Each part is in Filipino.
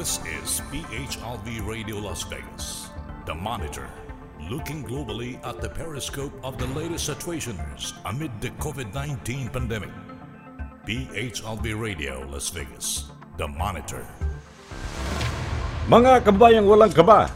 This is PHLV Radio Las Vegas, The Monitor, looking globally at the periscope of the latest situations amid the COVID 19 pandemic. PHLV Radio Las Vegas, The Monitor. Mga kabayang walang kaba,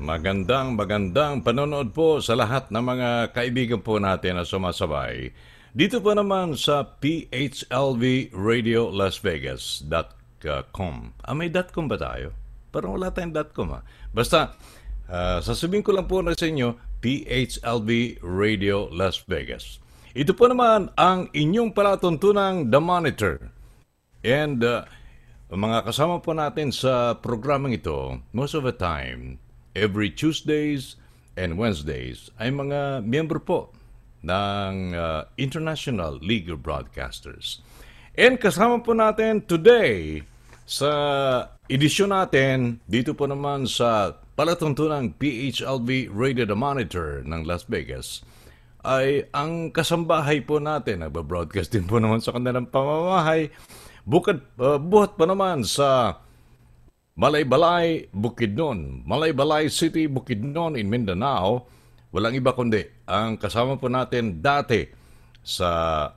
magandang magandang panonood po sa lahat ng mga kaibigan po natin na sumasabay. Dito po naman sa PHLV Radio Las Vegas.com. Ah, may .com ba tayo? Parang wala tayong .com ah. Basta, ah, sasabihin ko lang po na sa inyo, PHLV Radio Las Vegas. Ito po naman ang inyong palatuntunang The Monitor. And uh, mga kasama po natin sa programang ito, most of the time, every Tuesdays and Wednesdays, ay mga miyembro po ng uh, International League of Broadcasters. And kasama po natin today sa edisyon natin dito po naman sa palatuntunang PHLV Radio The Monitor ng Las Vegas ay ang kasambahay po natin, nagba-broadcast din po naman sa kanilang pamamahay, Bukod, uh, buhat pa naman sa Malaybalay, Bukidnon, Malaybalay City, Bukidnon in Mindanao, walang iba kundi ang kasama po natin dati sa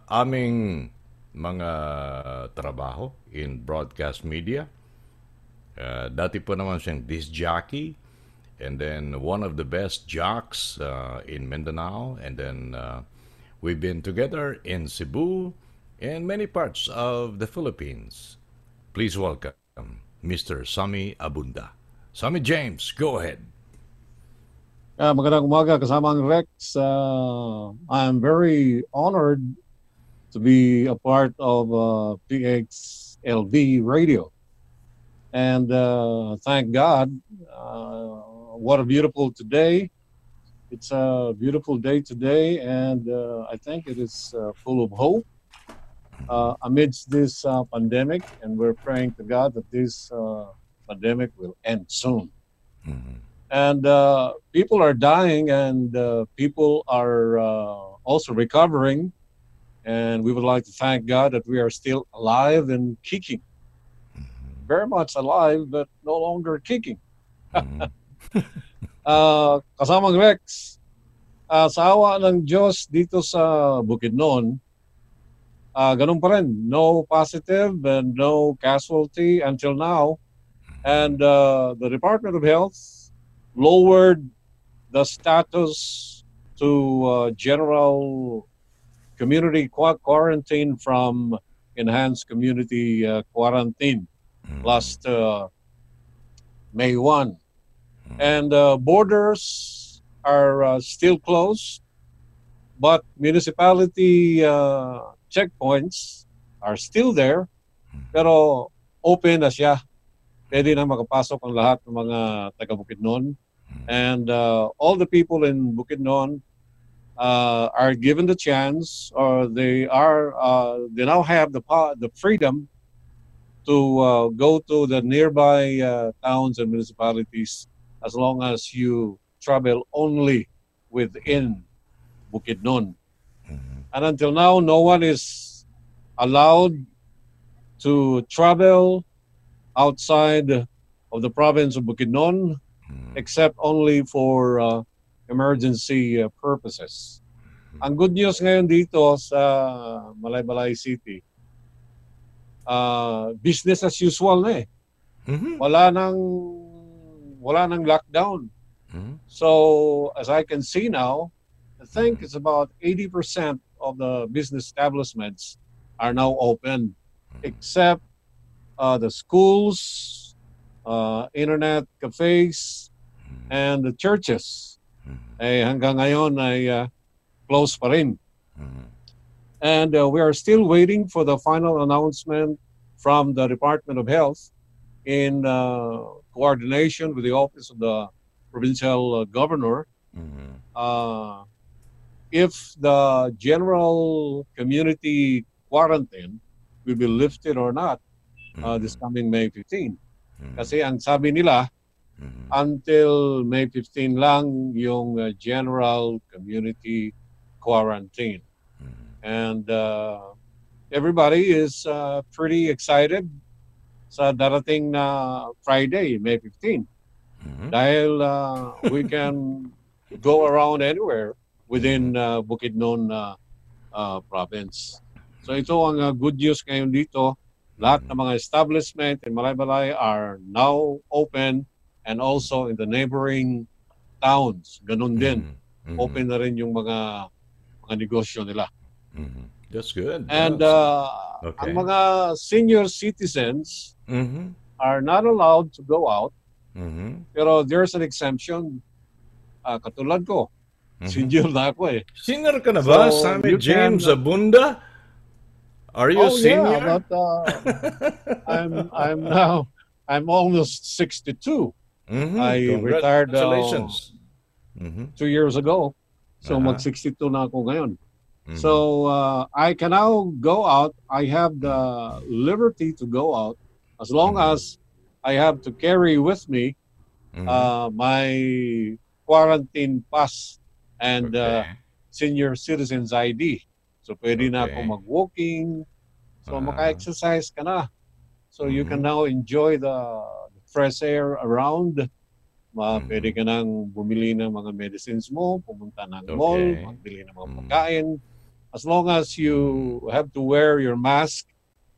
aming mga trabaho in broadcast media. Uh, dati po naman siyang disc jockey and then one of the best jocks uh, in Mindanao and then uh, we've been together in Cebu and many parts of the Philippines. Please welcome Mr. Sammy Abunda. Sammy James, go ahead. Uh, magandang umaga kasama ang Rex. Uh, I'm very honored to be a part of uh, PXLV Radio. And uh, thank God, uh, what a beautiful today. It's a beautiful day today, and uh, I think it is uh, full of hope uh, amidst this uh, pandemic. And we're praying to God that this uh, pandemic will end soon. And uh, people are dying, and uh, people are uh, also recovering. And we would like to thank God that we are still alive and kicking. Very much alive, but no longer kicking. uh, kasamang Rex, uh, sa awa ng Diyos dito sa Bukidnon, uh, ganun pa rin. No positive and no casualty until now. And uh, the Department of Health lowered the status to uh, general community qu- quarantine from enhanced community uh, quarantine last uh, May 1. And uh, borders are uh, still closed, but municipality uh, checkpoints are still there, pero open na siya. Pwede na makapasok ang lahat ng mga taga Bukidnon. And uh, all the people in Bukidnon uh, are given the chance, or they are uh, they now have the the freedom to uh, go to the nearby uh, towns and municipalities as long as you travel only within Bukidnon. And until now, no one is allowed to travel outside of the province of Bukidnon except only for uh, emergency uh, purposes. Ang good news ngayon dito sa Malaybalay City, uh, business as usual na eh. Wala nang wala nang lockdown. So as I can see now, I think it's about 80% of the business establishments are now open, except uh, the schools, uh, internet cafes, and the churches. Eh, hanggang ngayon ay uh, close pa rin. And uh, we are still waiting for the final announcement from the Department of Health in uh, coordination with the Office of the Provincial uh, Governor Mhm. uh, if the general community quarantine will be lifted or not uh, this coming May 15. Mhm. Kasi ang sabi nila, Mhm. until May 15 lang yung uh, general community quarantine. Mhm. And uh, everybody is uh, pretty excited sa darating na Friday, May 15. Mhm. Dahil uh, we can go around anywhere within uh, Bukidnon uh, uh, province. So ito ang uh, good news ngayon dito. Lahat ng mga establishment in Malaybalay are now open and also in the neighboring towns. Ganun din. Mhm. Open na rin yung mga mga negosyo nila. Mhm. That's good. And uh, Okay. ang mga senior citizens Mhm. are not allowed to go out Mhm. pero there's an exemption. Ah, katulad ko, Mhm. senior na ako eh. Senior ka na ba, So, Sammy James can- Abunda? Are you oh senior? yeah, but uh, I'm I'm now I'm almost 62 Mhm. I retired, uh. Mhm. two years ago. So Uh-huh. mag 62 na ako ngayon. Mhm. So uh, I can now go out. I have the liberty to go out as long Mhm. as I have to carry with me Mhm. uh, my quarantine pass and uh, Okay. senior citizens ID. So pwede na Okay. ako mag-walking. So Ah. maka-exercise ka na. So you can Mhm. now enjoy the fresh air around. Ma, Mhm. Pwede ka nang bumili ng mga medicines mo, pumunta ng mall, Okay. magbili ng mga Mhm. pagkain. As long as you have to wear your mask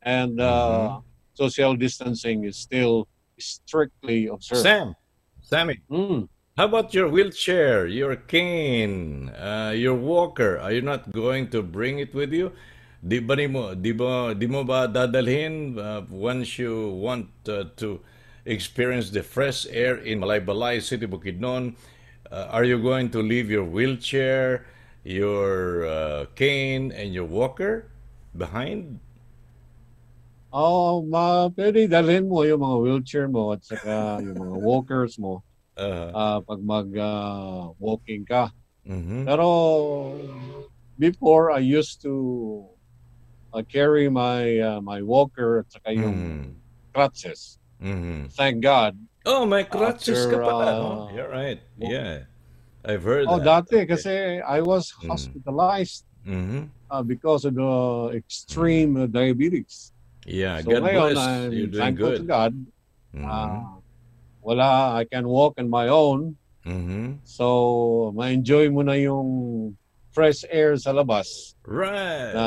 and uh, social distancing is still strictly observed. Sam, Sammy, Mm. how about your wheelchair, your cane, uh, your walker? Are you not going to bring it with you? Di ba ni mo, di ba, di mo ba dadalhin uh, once you want uh, to experience the fresh air in Malaybalay City, Bukidnon? Uh, are you going to leave your wheelchair, your uh, cane, and your walker behind? Oh, ma, pwede dalhin mo yung mga wheelchair mo at saka yung mga walkers mo Uh, ah, pag mag-walking ka. mhm. Pero before, I used to uh, carry my uh, my walker at saka yung Mhm. crutches. Mhm. Thank God. Oh, may crutches ka After, pala. uh, oh, you're right. Yeah. I've heard Oh, that. dati kasi I was Mm. hospitalized Mhm. uh, because of the extreme uh, diabetes. Yeah, So God ngayon, bless. I'm You're doing thankful good. to God. Mhm. Ah, wala, I can walk on my own. Mhm. So, ma-enjoy mo na yung fresh air sa labas Right. na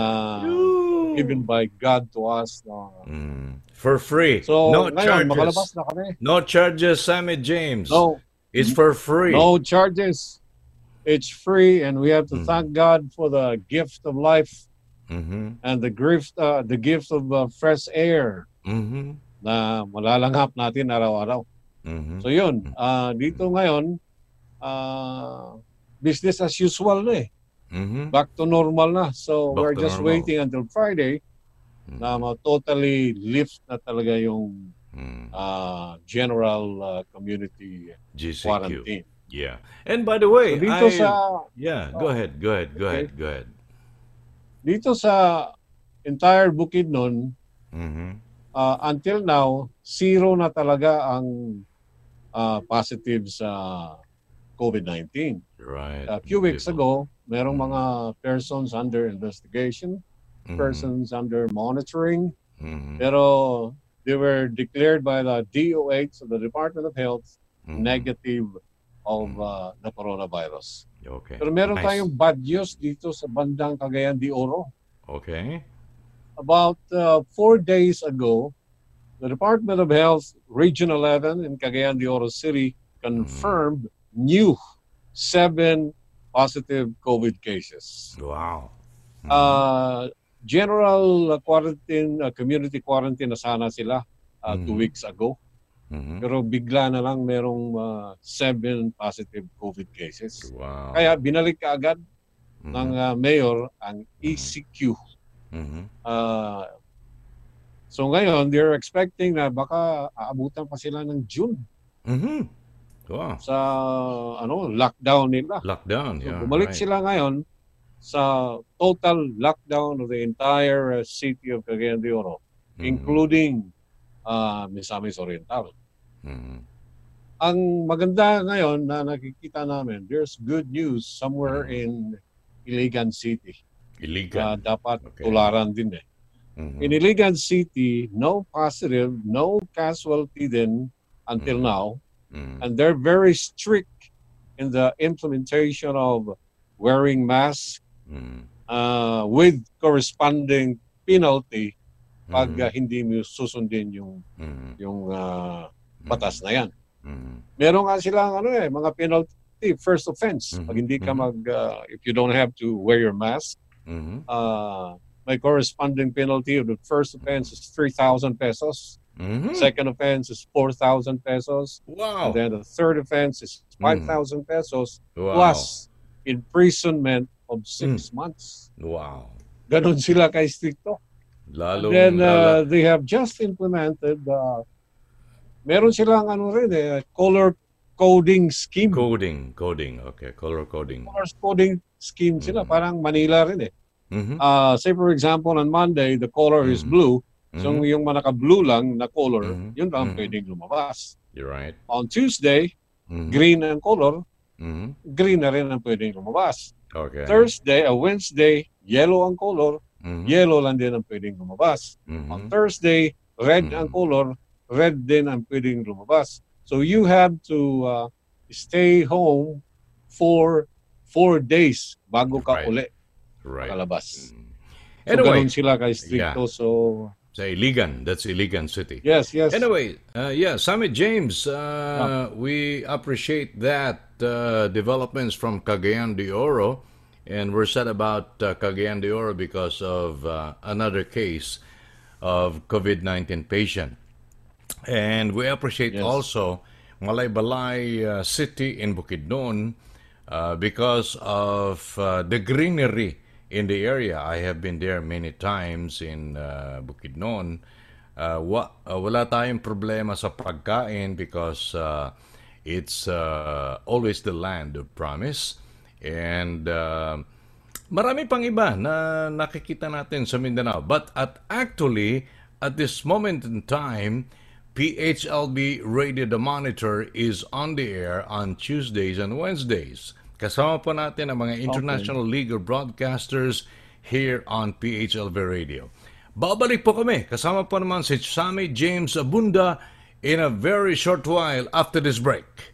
given by God to us. na- Mm. For free. So, no ngayon, charges. na kami. No charges, Sammy James. No, It's for free. no charges. It's free and we have to Mm. thank God for the gift of life Mhm. and the gift, uh, the gift of uh, fresh air Mhm. na malalanghap natin araw-araw. Mhm. So yun, ah, dito ngayon, ah, business as usual na eh. Mhm. Back to normal na. So Back we're just normal. waiting until Friday na ma- totally lift na talaga yung Mm. ah, general ah, community GCQ. quarantine. Yeah. And by the way, So dito I- sa Yeah, go ahead. Go ahead. Go Okay. ahead. Go ahead. dito sa entire Bukidnon, Mhm. ah, until now, zero na talaga ang ah, positive sa COVID-19. Right. A few weeks ago, merong mga persons under investigation, Mhm. persons under monitoring, Mhm. pero they were declared by the DOH, so the Department of Health, Mhm. negative of uh, the coronavirus. Okay. Pero meron Nice. tayong bad news dito sa bandang Cagayan de Oro. Okay. About uh, four days ago, the Department of Health Region 11 in Cagayan de Oro City confirmed new seven positive COVID cases. Wow. Mhm. Uh, general quarantine, uh, community quarantine na sana sila uh, two Mhm. weeks ago. Mhm. Pero bigla na lang merong uh, seven positive COVID cases. Wow. Kaya binalik ka agad Mhm. ng uh, mayor ang ECQ Mhm. Ah, so ngayon, they're expecting na baka aabutan pa sila ng June Mhm. Wow. sa ano lockdown nila. Lockdown. So Yeah. bumalik right. sila ngayon sa total lockdown of the entire uh, city of Cagayan de Oro, Mhm. including uh, Misamis Oriental. Mhm. Ang maganda ngayon na nakikita namin, there's good news somewhere Mhm. in Iligan City. Illegal. Uh, dapat Okay. tularan din eh. Mhm. In Iligan City, no positive, no casualty din until Mhm. now. Mhm. And they're very strict in the implementation of wearing masks Mhm. uh, with corresponding penalty pag Mhm. uh, hindi mo susundin yung Mhm. yung uh, batas na yan. Mhm. Meron nga silang ano eh, mga penalty first offense. Mhm. Pag hindi ka Mhm. mag uh, if you don't have to wear your mask, Mhm. uh, may corresponding penalty of the first offense is 3,000 pesos. Mhm. Second offense is 4,000 pesos. Wow. And then the third offense is 5,000 pesos Wow. plus imprisonment of six Mm. months. Wow. Ganon sila kay stricto. Lalo then uh, they have just implemented uh, meron silang ano rin eh, color coding scheme. coding, coding. Okay, color coding. color coding scheme sila. Mhm. Parang Manila rin eh. Mhm. Uh, say for example on Monday, the color is Mhm. blue. So Mhm. yung mga naka-blue lang na color, Mhm. yun lang Mhm. pwedeng lumabas. You're right. On Tuesday, Mhm. green ang color, Mhm. green na rin ang pwedeng lumabas. Okay. Thursday, a Wednesday, yellow ang color, Mhm. yellow lang din ang pwedeng lumabas. On Mhm. Thursday, red Mhm. ang color, red din ang pwedeng lumabas. So you have to uh, stay home for four days bago ka Right. uli Right. kalabas. Mhm. So Anyway, ganun sila kay stricto. So sa Iligan, that's Iligan City. yes, yes. Anyway, uh, yeah, Summit James, uh, we appreciate that uh, developments from Cagayan de Oro, and we're sad about uh, Cagayan de Oro because of uh, another case of COVID-19 patient. And we appreciate Yes. also Malaybalay uh, City in Bukidnon uh, because of uh, the greenery in the area. I have been there many times in uh, Bukidnon. Uh, wa- uh, wala tayong problema sa pagkain because uh, it's uh, always the land of promise. And uh, marami pang iba na nakikita natin sa Mindanao. But at actually, at this moment in time, PHLB Radio The Monitor is on the air on Tuesdays and Wednesdays. Kasama po natin ang mga international legal broadcasters here on PHLB Radio. Babalik po kami. Kasama po naman si Sammy James Abunda in a very short while after this break.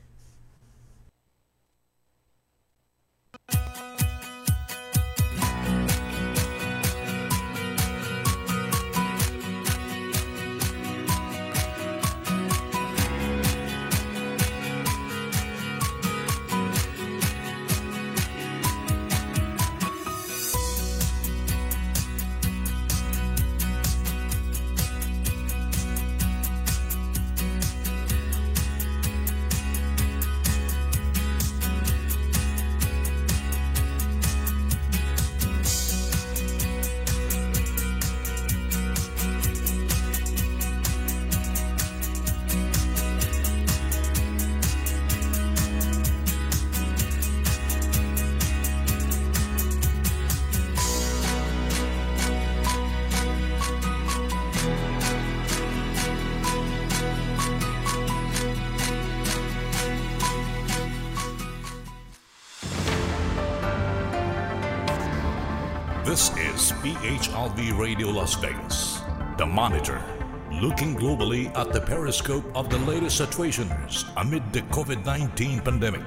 Periscope of the latest situations amid the COVID 19 pandemic.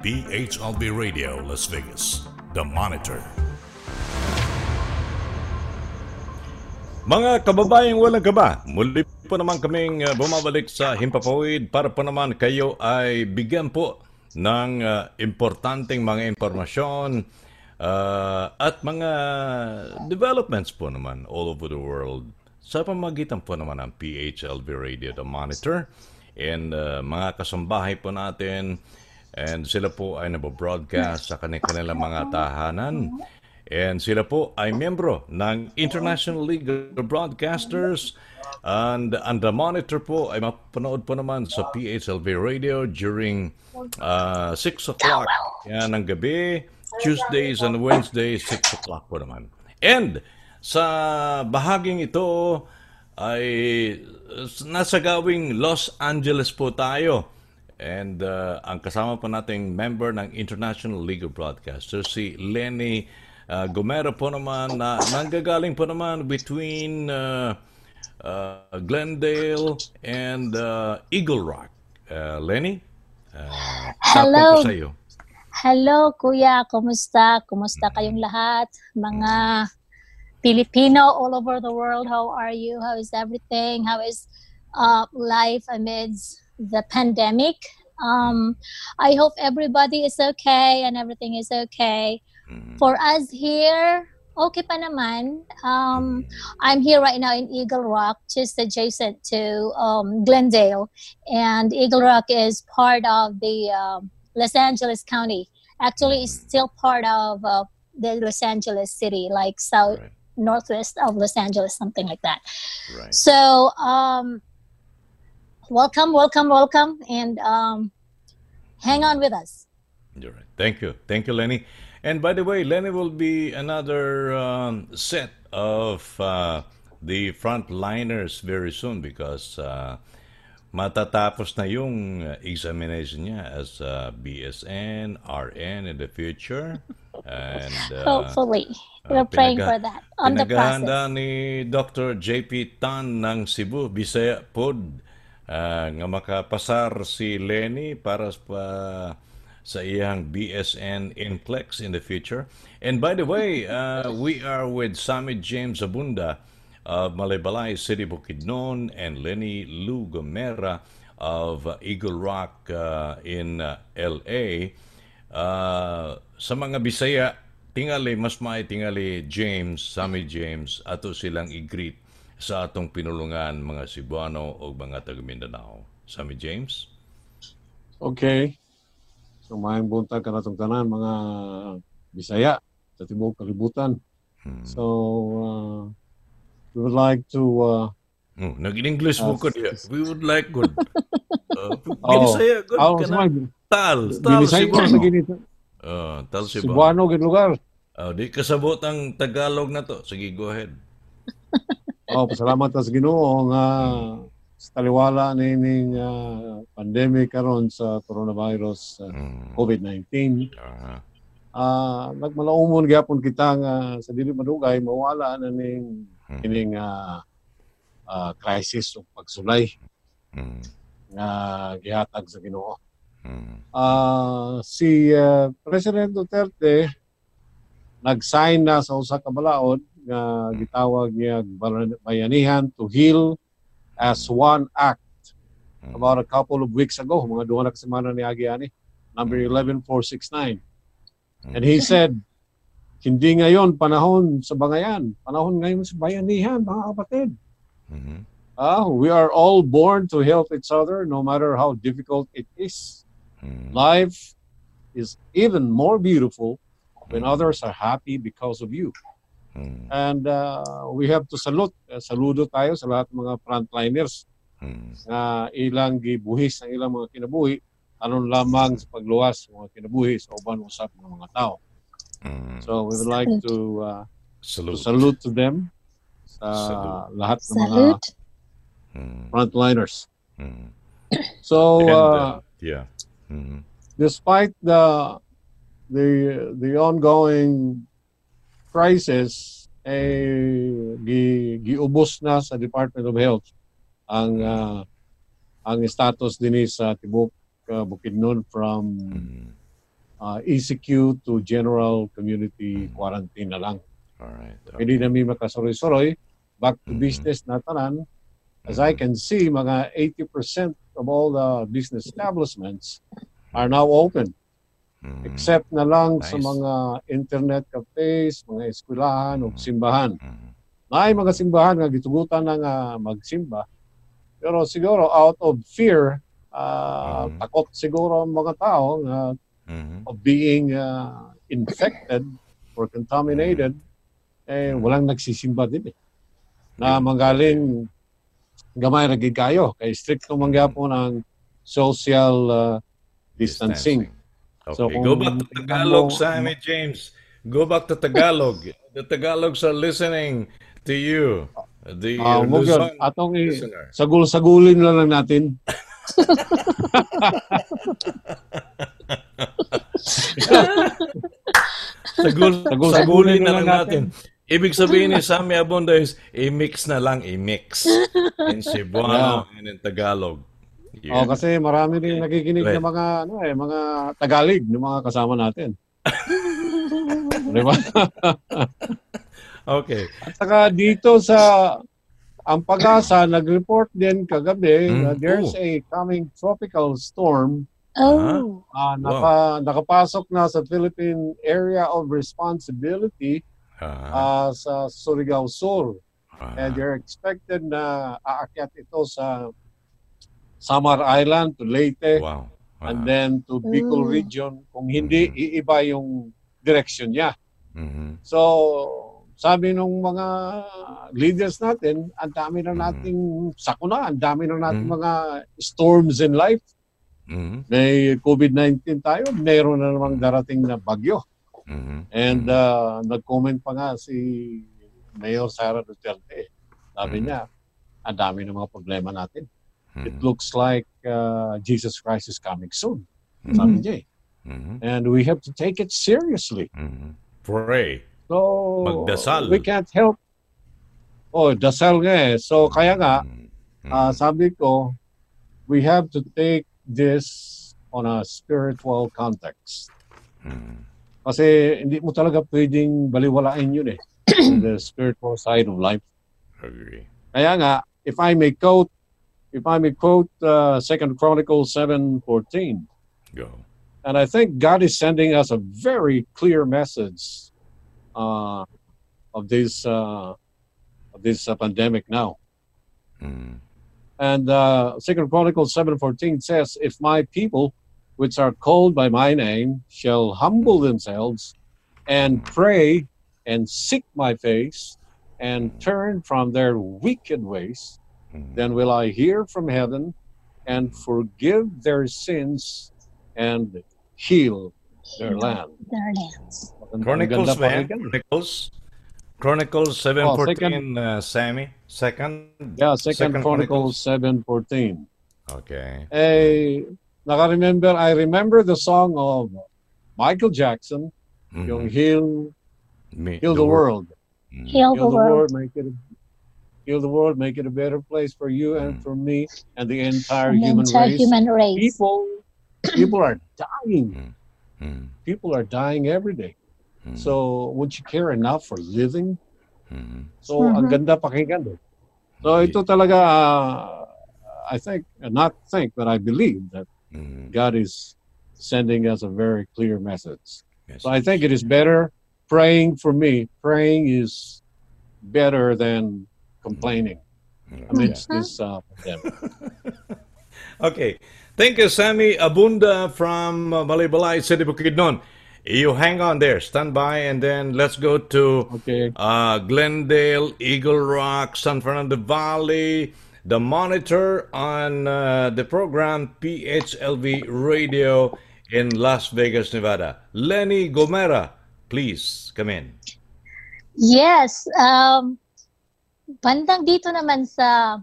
PHLV Radio Las Vegas, the monitor. Mga kababayang walang kaba, muli po naman kaming uh, bumabalik sa Himpapawid para po naman kayo ay bigyan po ng uh, importanteng mga impormasyon uh, at mga developments po naman all over the world sa pamagitan po naman ng PHLV Radio The Monitor. And uh, mga kasambahay po natin and sila po ay nabobroadcast sa kanilang mga tahanan. And sila po ay membro ng International League of Broadcasters. And, and the monitor po ay mapanood po naman sa PHLV Radio during uh, 6 o'clock. Yan ng gabi, Tuesdays and Wednesdays, 6 o'clock po naman. And sa bahaging ito ay nasa gawing Los Angeles po tayo. And uh, ang kasama po nating member ng International League of Broadcasters, si Lenny uh, Gomero po naman, na nanggagaling po naman between uh, uh, Glendale and uh, Eagle Rock. Uh, Lenny, uh, Hello. po sa iyo. Hello, Kuya. Kumusta? Kumusta kayong lahat? Mga Filipino all over the world, how are you? How is everything? How is uh, life amidst the pandemic? Um, I hope everybody is okay and everything is okay. For us here, okay pa naman. Um, I'm here right now in Eagle Rock, just adjacent to um, Glendale. And Eagle Rock is part of the um, Los Angeles County. Actually, it's still part of uh, the Los Angeles city, like south Right. Northwest of Los Angeles, something like that. Right. So, um, welcome, welcome, welcome, and um, hang on with us. You're right. Thank you. Thank you, Lenny. And by the way, Lenny will be another um, set of uh, the frontliners very soon because uh, matatapos na yung uh, examination niya as uh, BSN, RN in the future. And uh, Hopefully, uh, we're praying for that on the process. ni Dr. JP Tan ng Cebu, Bisaya Pod, ah, nga makapasar si Lenny para pa sa iyang BSN Inflex in the future. And by the way, uh, we are with Sammy James Abunda of Malaybalay City, Bukidnon, and Lenny Lou Gomera of uh, Eagle Rock uh, in uh, LA. Uh, sa mga Bisaya, tingali, mas may tingali James, Sammy James, ato silang i-greet sa atong pinulungan mga Cebuano o mga taga Mindanao. Sammy James? Okay. So maayong buntag ka natong tanan mga Bisaya sa tibuok kalibutan. So uh, we would like to uh, Oh, nag-English mo Ah, ko diya. We would like good. Uh, Oh. Binisaya good oh, ka na. mga Tal, tal Binisaya ko sa Cebuano. ginito. Uh, tal Cebuano. Gid lugar. Oh, di kasabot ang Tagalog na to. Sige, go ahead. Oh, pasalamat sa Ginoo nga sa taliwala nining uh, pandemic karon sa coronavirus uh, Mm. COVID-19. Ah, Ah, nagmalaumon gyapon kita nga sa dili madugay mawala na ning Hmm. kining ah, ah, crisis o pagsulay mm, nga gihatag sa Ginoo. Ah, si ah, President Duterte nag-sign na sa usa ka balaod nga gitawag niya bayanihan to heal as one act mm. about a couple of weeks ago, mga duha na semana ni Agi ani, number 11469. And he said, hindi ngayon panahon sa bangayan, panahon ngayon sa bayanihan, mga kapatid. Ah, we are all born to help each other no matter how difficult it is. Mm. Life is even more beautiful when others are happy because of you. Mm. And uh, we have to salute, uh, saludo tayo sa lahat ng mga frontliners Mm. na ilang gibuhis ang ilang mga kinabuhi anon lamang sa pagluwas ng mga kinabuhi sa uban usap ng mga tao. Mm. So we would like to, uh, to Salute. salute to them sa Salute. lahat ng mga Salute. Mm. frontliners. Mm. So And, uh, uh, yeah. Mhm. despite the the the ongoing crisis eh gi, giubos na sa Department of Health ang uh, ang status dinhi sa tibok uh, Bukidnon from uh, ECQ to general community quarantine na lang. All right. Hindi na mi makasuroy-suroy. Back to Mhm. business na tanan. As I can see, mga 80% of all the business establishments are now open. Mm. Except na lang sa Nice. mga internet cafes, mga eskwelahan o simbahan. Mm. Naay mga simbahan nga gitugutan na nga magsimba. Pero siguro out of fear, ah, Mhm. takot siguro ang mga tao nga Mhm. of being uh, infected or contaminated, eh, walang nagsisimba din eh. Na manggaling gamay na gid kayo. Kay strict mangga po ng social uh, distancing. Okay, So, go back to Tagalog, Sammy James. Go back to Tagalog. the Tagalogs are listening to you. The uh, Luzon atong listener. sagul-sagulin lang lang natin. Sagul, Sagul- sagulin na lang natin. Ibig sabihin ni Sammy Abunda is, i-mix na lang, i-mix. In Cebuano and in Tagalog. Oh, Yun. kasi marami rin nakikinig Right. ng mga ano eh, mga Tagalog ng mga kasama natin. Di ba? Okay. At saka dito sa ang pag-asa nag-report din kagabi Mm, na there's oh. a coming tropical storm Oh, ah, naka, nakapasok na sa Philippine Area of Responsibility Ah, ah, sa Surigao Sur. ah, And they're expected na aakyat ito sa Samar Island to Leyte wow. Ah, and then to Bicol Mm. region. Kung hindi, Mhm. iiba yung direction niya. mhm. So, sabi nung mga leaders natin, ang dami na Mhm. nating sakuna, ang dami na nating Mhm. mga storms in life. Mhm. May COVID-19 tayo, meron na namang darating na bagyo. Mhm. And Mhm. uh, nag-comment pa nga si Mayor Sara Duterte. Sabi Mhm. niya, ang dami ng mga problema natin. It Mhm. looks like uh, Jesus Christ is coming soon. Mhm. Sabi niya eh. Mhm. And we have to take it seriously. Mhm. Pray. So, Magdasal. we can't help. Oh, dasal nga eh. So, kaya nga, Mhm. ah, sabi ko, we have to take this on a spiritual context. Mhm. Kasi hindi mo talaga pwedeng baliwalain yun eh. the spiritual side of life. Agree. Kaya nga, if I may quote, if I may quote uh, Second Chronicles 7.14, Go. and I think God is sending us a very clear message uh, of this uh, of this uh, pandemic now. Mhm. And uh, Second Chronicles seven fourteen says, "If my people, which are called by my name, shall humble themselves and pray and seek my face and turn from their wicked ways, Mhm. then will I hear from heaven and forgive their sins and heal their land." their lands. Ang- ang Chronicles ganda ba. Chronicles? Chronicles Oh, 7.14, uh, Sammy? Second? Yeah, Second, Second Chronicles seven fourteen. Okay. Eh, naka-remember, I remember the song of Michael Jackson, Mhm. yung Heal, Me- heal the, world. Mhm. Heal the Heal the world. world, make it a, heal the world, make it a better place for you and Mm. for me and the entire And human entire race. human race. People, people are dying. Mhm. People are dying every day. So, would you care enough for living? So, ang ganda pakinggan. eh. So, ito talaga, uh, I think, not think, but I believe that Mhm. God is sending us a very clear message. Yes. So I think it is better praying for me. Praying is better than complaining amidst this uh, pandemic. Okay. Thank you, Sammy Abunda from Malibalay City, Bukidnon. You hang on there, stand by, and then let's go to Okay. uh, Glendale, Eagle Rock, San Fernando Valley, the monitor on uh, the program PHLV Radio in Las Vegas, Nevada. Lenny Gomera, please come in. Yes. Um, bandang dito naman sa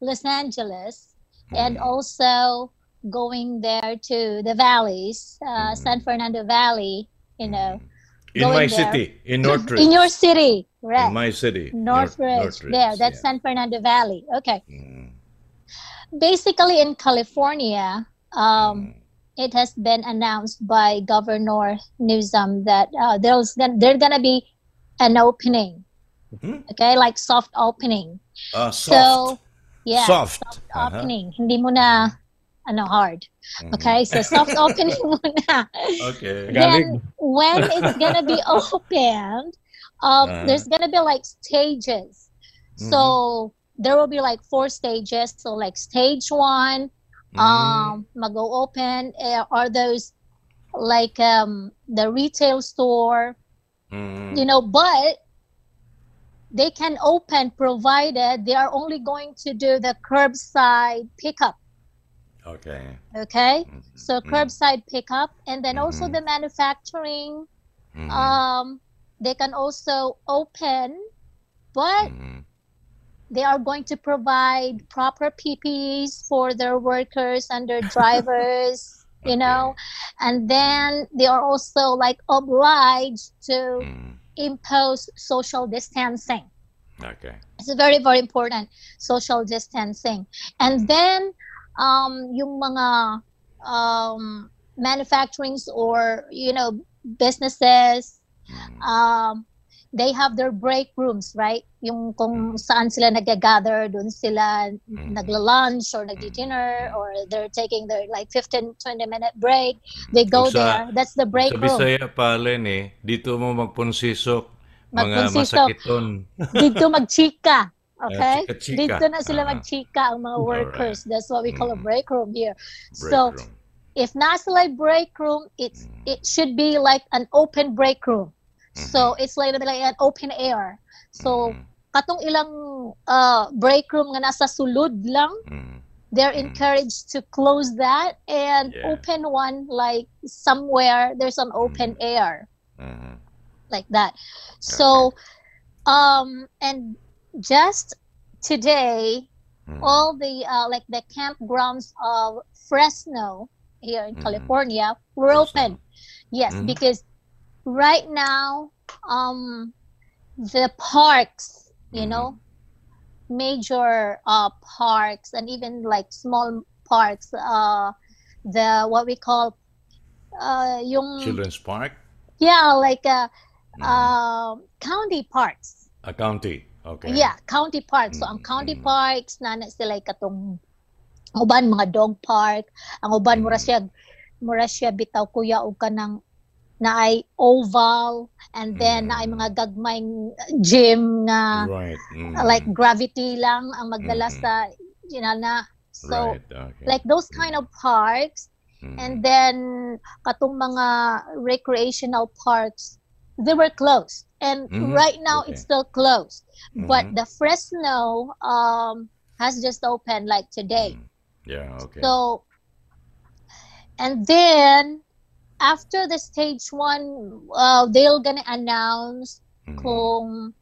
Los Angeles and Mhm. also going there to the valleys, uh, Mhm. San Fernando Valley, you know, In Going my there. city, in Northridge. in your city, In my city. Northridge, North- there, that's yeah. San Fernando Valley. Okay. Mm, Basically, in California, um, mm, it has been announced by Governor Newsom that uh, there's gonna, there's gonna be an opening, Hmm? okay, like soft opening. uh, So, yeah, Soft. soft Uh-huh. opening. Hindi mo na ano hard. Mhm. Okay, so soft opening muna. Okay. Then when it's gonna be opened, um, Uh-huh. there's gonna be like stages. Mm-hmm. So there will be like four stages. So like stage one, Mm-hmm. um, mag-go open uh, are those like um the retail store, Mm. you know, but they can open provided they are only going to do the curbside pickup. Okay. Okay, Mhm. so Mhm. curbside pickup, and then also Mhm. the manufacturing. Um, they can also open, but Mhm. they are going to provide proper PPEs for their workers and their drivers, you know, and then they are also like obliged to Mhm. impose social distancing. Okay. It's very, very important, social distancing. And then um, yung mga um, manufacturings or, you know, businesses. Um, they have their break rooms, right? Yung kung saan sila nag-gather, dun sila Mhm. nagla-lunch or nagdi-dinner or they're taking their like 15, 20 minute break. They go sa- there. That's the break Sa room. Bisaya pa, Lenny, dito mo magpunsisok mga Magpunsisok. masakiton. Dito magchika. Okay? chika-chika. Dito na sila Ah. magchika ang mga workers. That's what we call a Mhm. break room here. Break so, room. if nasa like break room, it's it should be like an open break room. So, Mhm. it's like, like an open air. So, Mhm. katong ilang uh, break room nga nasa sulod lang, Mhm. they're encouraged to close that and Yeah. open one like somewhere there's an open air like that. So, um, and just today, all the uh, like the campgrounds of Fresno here in Mhm. California were open. Yes, Mhm. because right now, um, the parks, you Mhm. know, major uh, parks and even like small parks, uh, the what we call uh, yung Children's Park? yeah, like uh, Mhm. uh, county parks. A county. Okay. Yeah, county parks. So, ang Mm, county mm. parks, na sila katong uban mga dog park, ang uban mura Mm. siya mura siya bitaw kuya og kanang naay oval and then naay Mm. mga gagmay gym nga Right. Mhm. like gravity lang ang magdala Mm. sa you know na so right. Okay. like those kind of parks Mhm. and then katong mga recreational parks they were closed and Mhm. right now Okay. it's still closed but Mhm. the fresno um has just opened like today Mhm. Yeah. Okay. so and then after the stage one uh, they're gonna announce Mhm. kung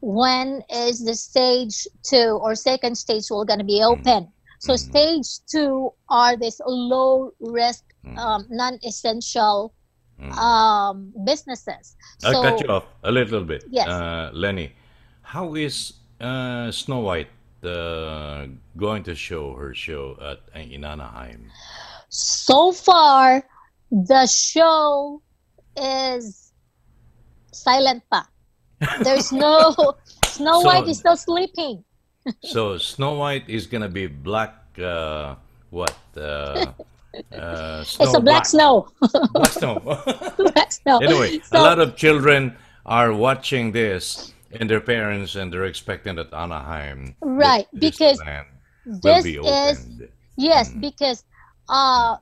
when is the stage two or second stage will gonna be Mm-hmm. open so Mhm. stage two are this low risk Mhm. um, non-essential Mhm. um, businesses. I'll So cut you off a little bit. Yes. Uh, Lenny, how is uh, Snow White uh, going to show her show at in Anaheim? so far, the show is silent pa. There's no Snow So- White is still sleeping. So Snow White is gonna be black. Uh, what? Uh, uh, snow it's a black snow. Black snow. black snow. anyway, So- a lot of children are watching this, and their parents, and they're expecting that Anaheim, Right, Dis- because this be is yes, Mm. because uh,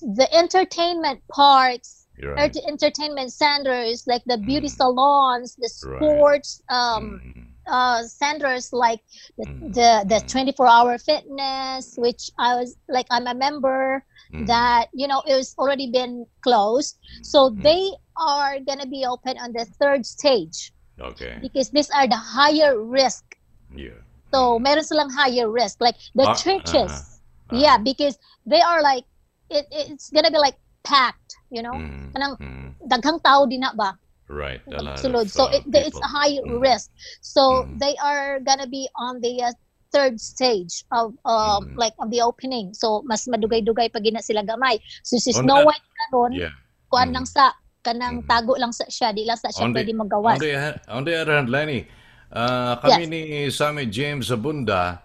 the entertainment parks You're ent- entertainment centers like the beauty Mm. salons the Right. sports um, Mm. uh, centers like the, Mm. the the Mm. 24 hour fitness which i was like i'm a member Mm. that you know it was already been closed so Mm. they are going to be open on the third stage Okay. because these are the higher risk Yeah. so meron silang higher risk like the Ah, churches uh-huh. Yeah because they are like it, it's gonna be like packed you know Mm. kanang Mm. daghang tao din na ba Right. A lot of, so uh, it, it's a high Mm. risk so Mhm. they are gonna be on the uh, third stage of um Mhm. like of the opening so mas madugay-dugay pag gina sila gamay so si On Snow White karon Yeah. kuan Mhm. lang sa kanang Mhm. tago lang sa siya di lang sa siya On pwede On magawas the, on the other hand, Lenny, uh, kami ni Sammy James Abunda,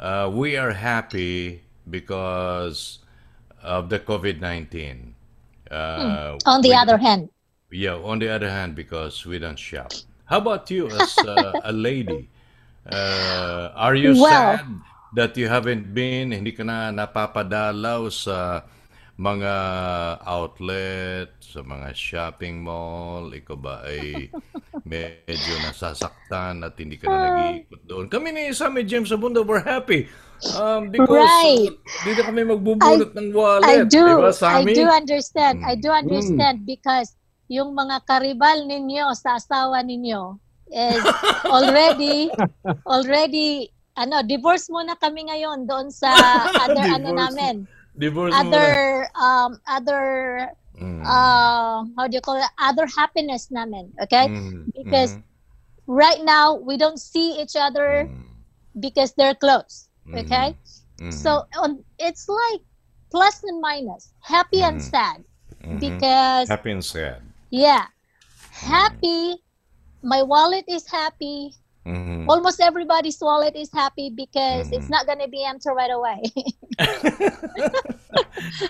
uh, we are happy because of the COVID-19. Uh, on the we- other hand Yeah, on the other hand, because we don't shop. How about you as uh, a lady? Uh, are you Well- sad that you haven't been, hindi ka na napapadalaw sa mga outlet, sa mga shopping mall, ikaw ba ay medyo nasasaktan at hindi ka na nag-iikot doon. Kami ni Sammy James Abunda, we're happy. Um, because Right. dito kami magbubulot ng wallet. I do. Di ba, I Sammy? do understand. I do Mm. understand because yung mga karibal ninyo sa asawa ninyo is already already ano divorce muna kami ngayon doon sa other ano namin Divorce other um other. Mm. uh how do you call it other happiness namin okay Mm, because mhm, right now we don't see each other mm, because they're close mhm, okay mhm, so on it's like plus and minus happy and Mhm. sad mhm. because Happy and sad. Yeah. Happy. My wallet is happy. Mhm. Almost everybody's wallet is happy because it's Mhm. not going to be empty right away.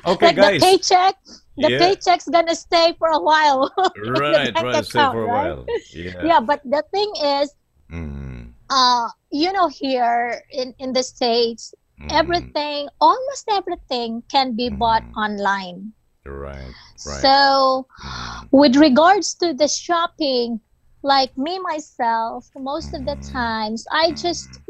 Okay, like the paycheck, the Yeah. paycheck's going to stay for a while. Right, right. Stay account, for a right? while. Yeah. yeah, but the thing is, Mhm, uh, you know, here in, in the States, mhm. everything, almost everything can be bought Mhm. online. Right, right. So, Mhm, with regards to the shopping like me myself most of the Mm. times i just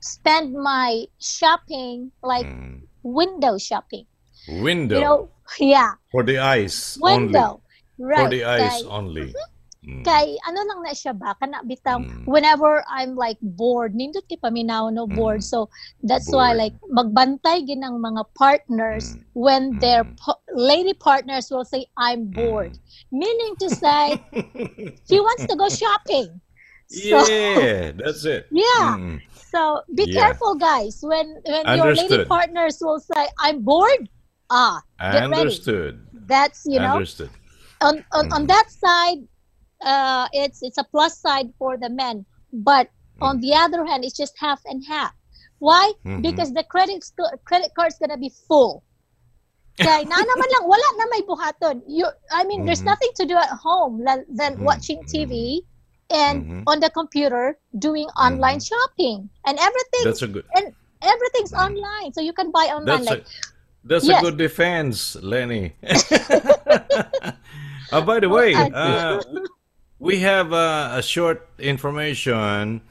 spend my shopping like mhm. window shopping Window. you know yeah for the eyes window only. right For the eyes only. Mm. kay ano lang na siya ba kana bitang Mm. whenever i'm like bored nindot kay paminaw no bored Mm. so that's why like magbantay ginang mga partners Mm. when their Mm. pa- lady partners will say i'm bored meaning to say he wants to go shopping so yeah, that's it. yeah Mm. so be Yeah. careful guys when when your lady partners will say i'm bored ah get ready Understood. that's you know Understood. on on, on that side uh it's it's a plus side for the men but on the other hand it's just half and half why Mhm. because the credit credit card's gonna be full kaya na naman lang wala na may buhaton you i mean there's Mhm. nothing to do at home la- than Mhm. watching tv and Mhm. on the computer doing online shopping and everything That's a good. and everything's online so you can buy online That's like a, that's Yes. a good defense, Lenny. Uh, by the way, uh, we have uh, a short information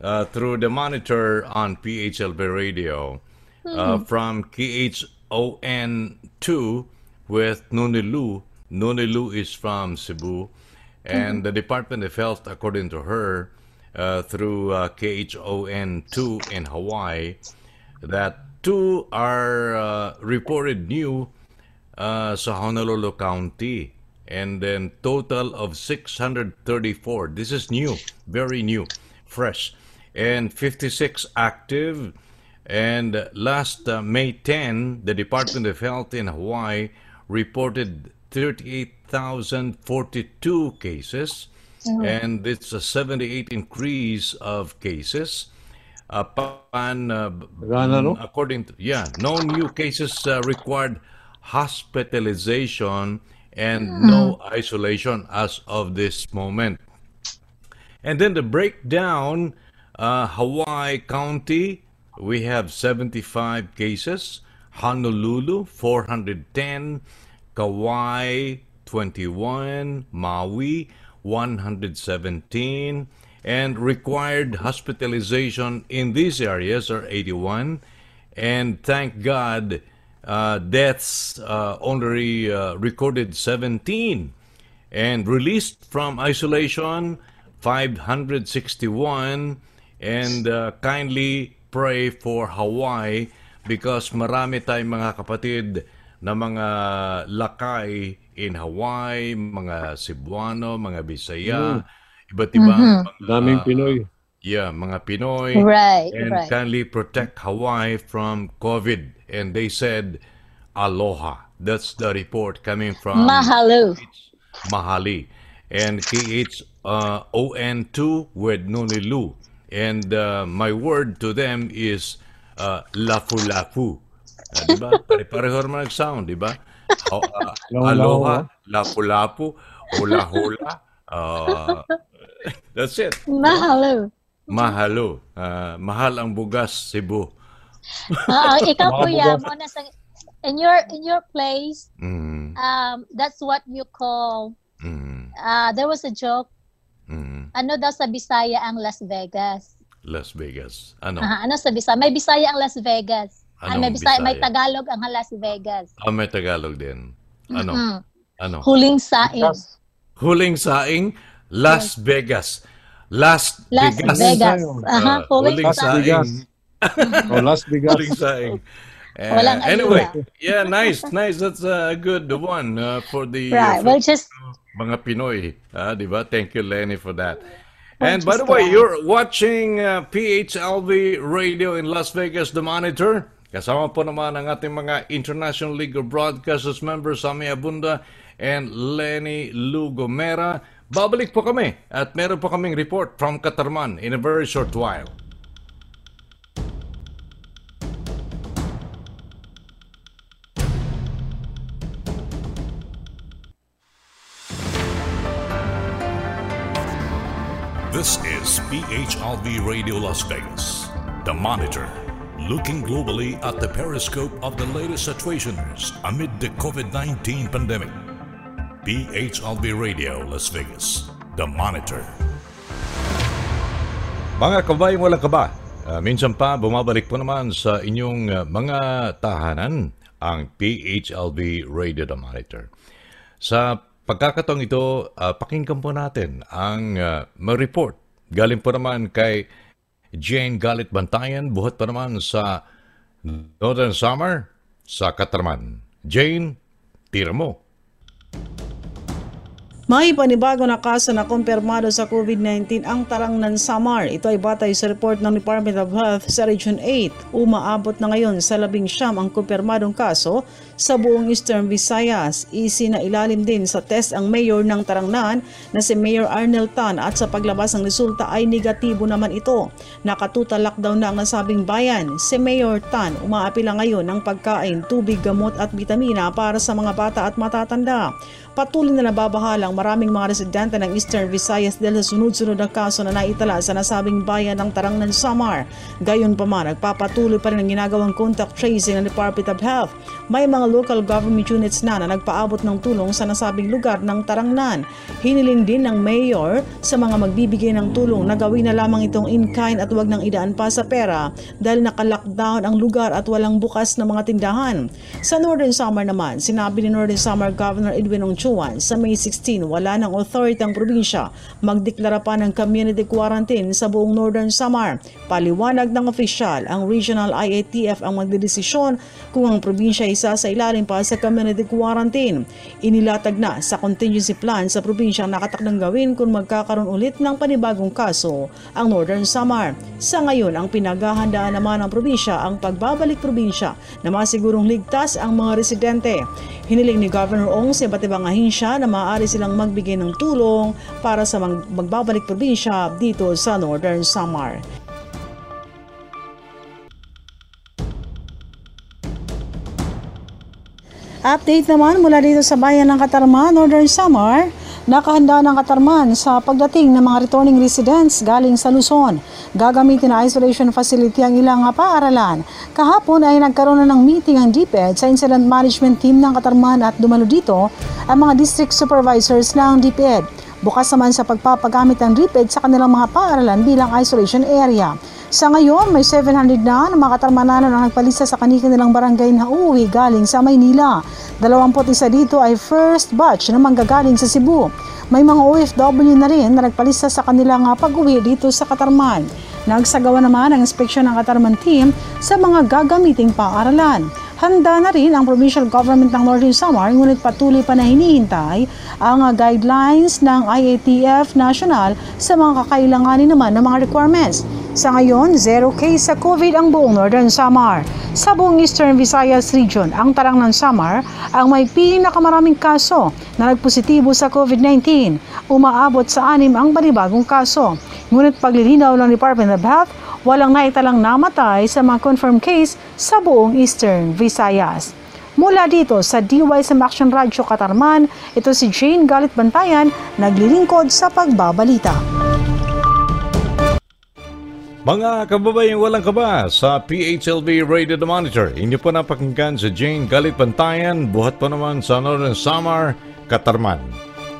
uh, through the monitor on PHLB radio uh, from KHON2 with Nunilu. Nunilu is from Cebu. And the Department of Health, according to her, uh, through uh, KHON2 in Hawaii, that two are uh, reported new uh, sa Honolulu County. And then total of 634. This is new, very new, fresh. And 56 active. And last uh, May 10, the Department of Health in Hawaii reported 38,042 cases. And it's a 78 increase of cases. Upon, uh, b- according to, yeah, no new cases uh, required hospitalization and no isolation as of this moment. And then the breakdown uh, Hawaii County, we have 75 cases, Honolulu, 410, Kauai, 21, Maui, 117, and required hospitalization in these areas are 81. And thank God, uh, deaths uh, only uh, recorded 17 and released from isolation 561 and uh, kindly pray for Hawaii because marami tayong mga kapatid na mga lakay in Hawaii, mga Cebuano, mga Bisaya, iba't ibang mga, Daming Pinoy. yeah, mga Pinoy right and right kindly protect Hawaii from COVID. And they said, Aloha. That's the report coming from mahalo Mahali. And KHON2 with Nunilu. And uh, my word to them is uh, lafu-lafu. Uh, di ba? Pare-pareho naman nag-sound, di ba? O, uh, Aloha. lafu-lafu, hula-hula. Uh, that's it. mahalo Mahalo. Uh, mahal ang bugas, Cebu. Ah, ikaw kuya mo na sa in your in your place, Mm, um, that's what you call. mm, Uh, there was a joke. mm. Ano daw sa Bisaya ang Las Vegas? Las Vegas. Ano? Aha, ano sa Bisaya? May Bisaya ang Las Vegas. Ay, may Anong Bisaya, may Bisaya? Tagalog ang Las Vegas. Ah, may Tagalog din. Ano? Mm. Ano? Huling saing. Yes. Huling saing, Las Vegas. Las, Las Vegas. Vegas. Ah, Aha, huling huling saing. Vegas. saing. O Las Vegas. Huling saing. Uh, anyway, yeah, nice, nice. That's a good one uh, for the uh, Right. Well, just mga Pinoy. Ah, di ba? Thank you, Lenny, for that. Well, And by the way, you're watching uh, PHLV Radio in Las Vegas, The Monitor. Kasama po naman ang ating mga International League of Broadcasters members, Sami Abunda and Lenny Lugomera. Babalik po kami at meron po kaming report from Katarman in a very short while. This is PHLV Radio Las Vegas, the monitor, looking globally at the periscope of the latest situations amid the COVID 19 pandemic. PHLV Radio Las Vegas, the monitor. Mga kabayan walang kaba, ah, minsan pa bumabalik po naman sa inyong ah, mga tahanan ang PHLV Radio The Monitor. Sa pagkakataong ito, ah, pakinggan po natin ang ah, ma-report. Galing po naman kay Jane Galit Bantayan, buhat pa naman sa Northern Summer sa Katarman. Jane, tira mo. May panibago na kaso na kumpirmado sa COVID-19 ang Tarangnan Samar. Ito ay batay sa report ng Department of Health sa Region 8. Umaabot na ngayon sa labing siyam ang kumpirmadong kaso sa buong Eastern Visayas. Isi na ilalim din sa test ang mayor ng Tarangnan na si Mayor Arnel Tan at sa paglabas ng resulta ay negatibo naman ito. Nakatuta lockdown na ang nasabing bayan. Si Mayor Tan umaapila ngayon ng pagkain, tubig, gamot at bitamina para sa mga bata at matatanda. Patuloy na nababahalang maraming mga residente ng Eastern Visayas dahil sa sunod-sunod na kaso na naitala sa nasabing bayan ng Tarangnan Samar. Gayon pa man, nagpapatuloy pa rin ang ginagawang contact tracing ng Department of Health. May mga local government units na na nagpaabot ng tulong sa nasabing lugar ng Tarangnan. Hiniling din ng mayor sa mga magbibigay ng tulong na gawin na lamang itong in-kind at huwag nang idaan pa sa pera dahil naka-lockdown ang lugar at walang bukas na mga tindahan. Sa Northern Samar naman, sinabi ni Northern Samar Governor Edwin Ongchuan sa May 16 wala ng authority ang probinsya magdeklara pa ng community quarantine sa buong Northern Samar. Paliwanag ng opisyal, ang Regional IATF ang magdedesisyon kung ang probinsya isa sa ilalim pa sa community quarantine. Inilatag na sa contingency plan sa probinsya ang nakatakdang gawin kung magkakaroon ulit ng panibagong kaso ang Northern Samar. Sa ngayon, ang pinaghahandaan naman ng probinsya ang pagbabalik probinsya na masigurong ligtas ang mga residente. Hiniling ni Governor Ong sa iba't ibang ahinsya na maaari silang magbigay ng tulong para sa mag- magbabalik probinsya dito sa Northern Samar. Update naman mula dito sa bayan ng Katarman, Northern Samar. Nakahanda ng Katarman sa pagdating ng mga returning residents galing sa Luzon. Gagamitin na isolation facility ang ilang paaralan. Kahapon ay nagkaroon na ng meeting ang DepEd sa incident management team ng Katarman at dumalo dito ang mga district supervisors ng DepEd. Bukas naman sa pagpapagamit ng DepEd sa kanilang mga paaralan bilang isolation area. Sa ngayon, may 700 na na mga ang nagpalista sa kanilang barangay na uuwi galing sa Maynila. 21 dito ay first batch na manggagaling sa Cebu. May mga OFW na rin na nagpalista sa kanilang ah, pag-uwi dito sa Katarman. Nagsagawa naman ang inspeksyon ng Katarman team sa mga gagamiting paaralan. Handa na rin ang provincial government ng Northern Samar ngunit patuloy pa na hinihintay ang ah, guidelines ng IATF National sa mga kakailanganin naman ng mga requirements. Sa ngayon, zero case sa COVID ang buong Northern Samar. Sa buong Eastern Visayas Region, ang Tarangnan Samar ang may pinakamaraming kaso na nagpositibo sa COVID-19. Umaabot sa anim ang panibagong kaso. Ngunit paglilinaw ng Department of Health, walang naitalang namatay sa mga confirmed case sa buong Eastern Visayas. Mula dito sa DYSM Action Radio Katarman, ito si Jane Galit Bantayan, naglilingkod sa pagbabalita. Mga kababayang walang kaba sa PHLV Radio The Monitor, inyo po napakinggan sa Jane Galit Pantayan, buhat po naman sa Northern Samar, Katarman.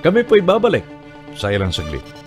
Kami po'y babalik sa ilang saglit.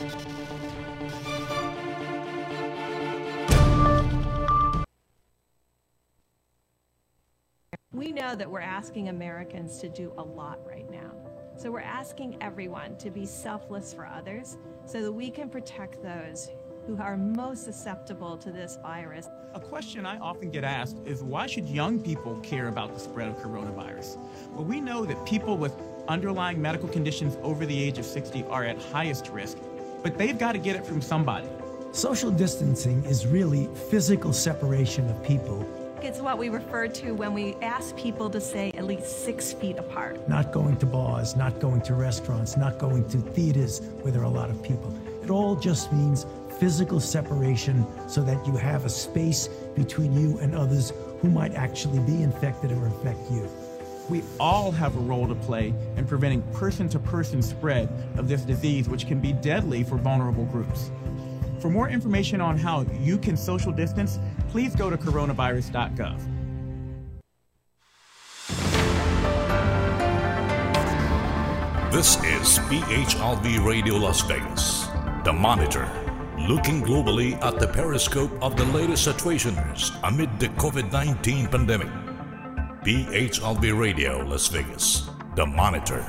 Know that we're asking Americans to do a lot right now. So we're asking everyone to be selfless for others so that we can protect those who are most susceptible to this virus. A question I often get asked is why should young people care about the spread of coronavirus? Well, we know that people with underlying medical conditions over the age of 60 are at highest risk, but they've got to get it from somebody. Social distancing is really physical separation of people, It's what we refer to when we ask people to stay at least six feet apart. not going to bars, not going to restaurants, not going to theaters where there are a lot of people. It all just means physical separation so that you have a space between you and others who might actually be infected or infect you. We all have a role to play in preventing person to person spread of this disease, which can be deadly for vulnerable groups. For more information on how you can social distance, please go to coronavirus.gov. This is PHLV Radio Las Vegas, the monitor, looking globally at the periscope of the latest situations amid the COVID 19 pandemic. PHLV Radio Las Vegas, the monitor.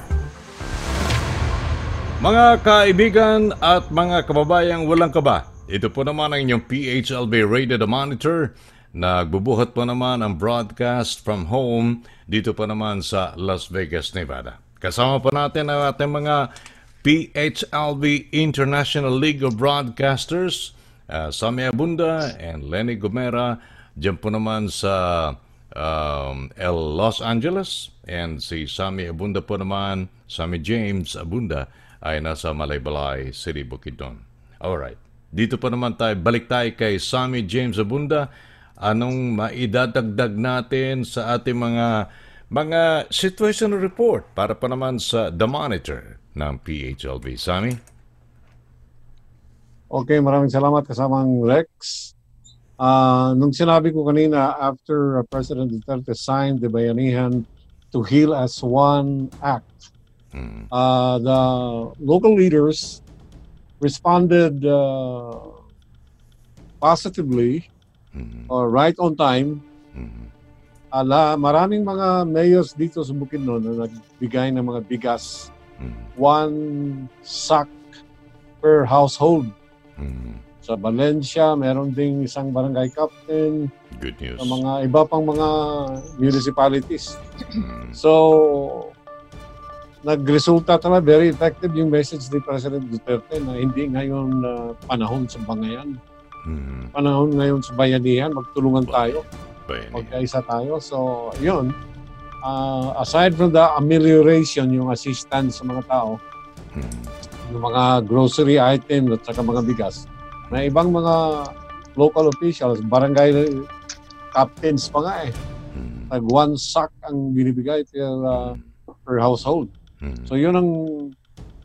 Mga kaibigan at mga kababayang walang kaba, ito po naman ang inyong PHLB The Monitor. Nagbubuhat po naman ang broadcast from home dito po naman sa Las Vegas, Nevada. Kasama po natin ang ating mga PHLB International League of Broadcasters, uh, Sami Abunda and Lenny Gomera. Diyan po naman sa um, El Los Angeles and si Sami Abunda po naman, Sami James Abunda ay nasa Malaybalay City, Bukidnon. Alright. Dito po naman tayo, balik tayo kay Sami James Abunda. Anong maidadagdag natin sa ating mga mga situation report para pa naman sa The Monitor ng PHLV. Sami? Okay, maraming salamat kasamang Rex. Ah, nung sinabi ko kanina, after uh, President Duterte signed the Bayanihan to Heal as One Act, uh, the local leaders responded uh, positively or right on time. Ala, maraming mga mayors dito sa Bukidnon na nagbigay ng mga bigas. One sack per household. Sa Valencia, meron ding isang barangay captain. Good news. Sa mga iba pang mga municipalities. So, nagresulta talaga very effective yung message ni President Duterte na hindi ngayon uh, panahon sa bangayan. Panahon ngayon sa bayanihan, magtulungan tayo. Magkaisa tayo. So, yun. Uh, aside from the amelioration, yung assistance sa mga tao, yung mga grocery item at saka mga bigas, na ibang mga local officials, barangay captains pa nga eh. Nag one sack ang binibigay per, uh, per household. So yun ang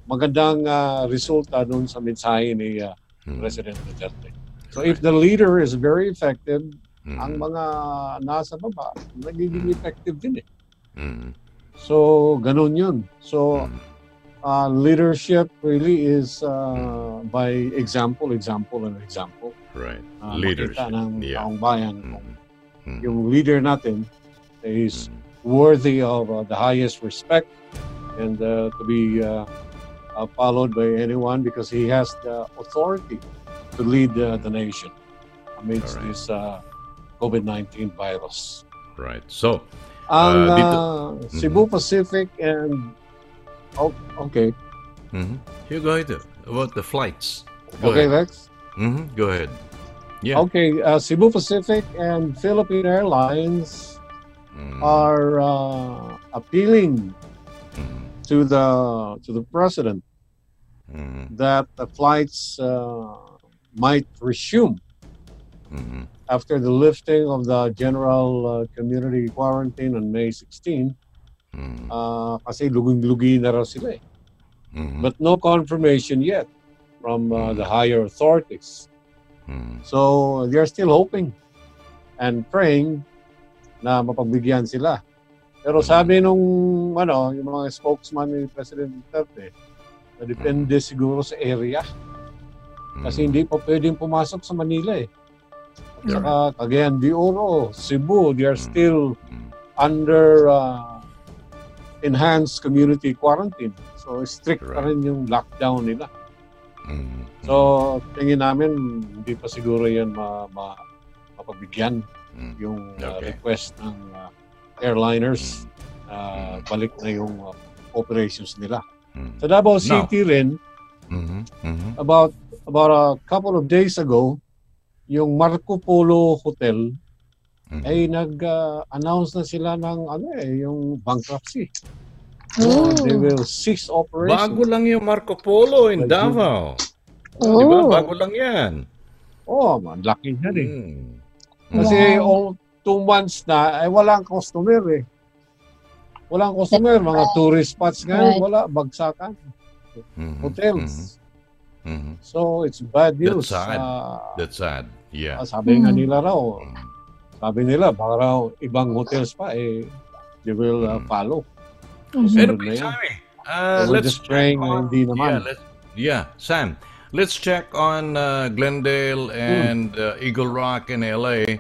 magandang uh, resulta doon sa mensahe ni uh, President Duterte. So if the leader is very effective, ang mga nasa baba, nagiging effective din eh. So, ganun yun. So, uh, leadership really is uh, by example, example, and example. Right. Uh, Leadership. makita ng Yeah. taong bayan kung yung leader natin is worthy of uh, the highest respect and uh, to be uh, uh, followed by anyone because he has the authority to lead uh, the nation amidst Alright. this uh, COVID-19 virus. Right. So, Ang uh, dito, uh, Cebu Pacific and oh, okay. Mhm. You go ahead. About the flights. Go Okay, ahead. Lex. Mhm. Go ahead. Yeah. Okay, uh, Cebu Pacific and Philippine Airlines Mm. are uh, appealing to the to the president Mm-hmm. that the flights uh, might resume Mm-hmm. after the lifting of the general uh, community quarantine on May 16. Mm-hmm. Uh, kasi luging-lugi na raw sila eh. Mm-hmm. But no confirmation yet from uh, the higher authorities. So, they're still hoping and praying na mapagbigyan sila. Pero sabi nung ano, yung mga spokesman ni President Duterte, na depende siguro sa area. Kasi hindi pa pwedeng pumasok sa Manila eh. At saka Cagayan de Oro, Cebu, they are still under uh, enhanced community quarantine. So strict pa rin yung lockdown nila. So tingin namin hindi pa siguro yan ma, ma, mapagbigyan yung uh, request ng uh, airliners uh, balik na yung uh, operations nila. Sa Davao No. City rin, about about a couple of days ago, yung Marco Polo Hotel ay nag-announce na sila ng ano eh, yung bankruptcy. So, they will cease operations. Bago lang yung Marco Polo in Davao. Oh. Di ba? Bago lang yan. Oh, man, laki niyan eh. Hmm. Kasi Wow. all two months na, ay walang customer eh. Walang customer, mga tourist spots ngayon, Right. wala, bagsakan. Hotels. Mhm. So, it's bad news. That's sad. Ah, That's sad. Yeah. Ah, sabi nga nila raw, sabi nila, baka raw ibang hotels pa, eh, they will uh, follow. Susunod na Anyway, yan. Sammy, uh, So let's just praying check na on- hindi naman. Yeah, let's, yeah, Sam, let's check on uh, Glendale and uh, Eagle Rock in LA.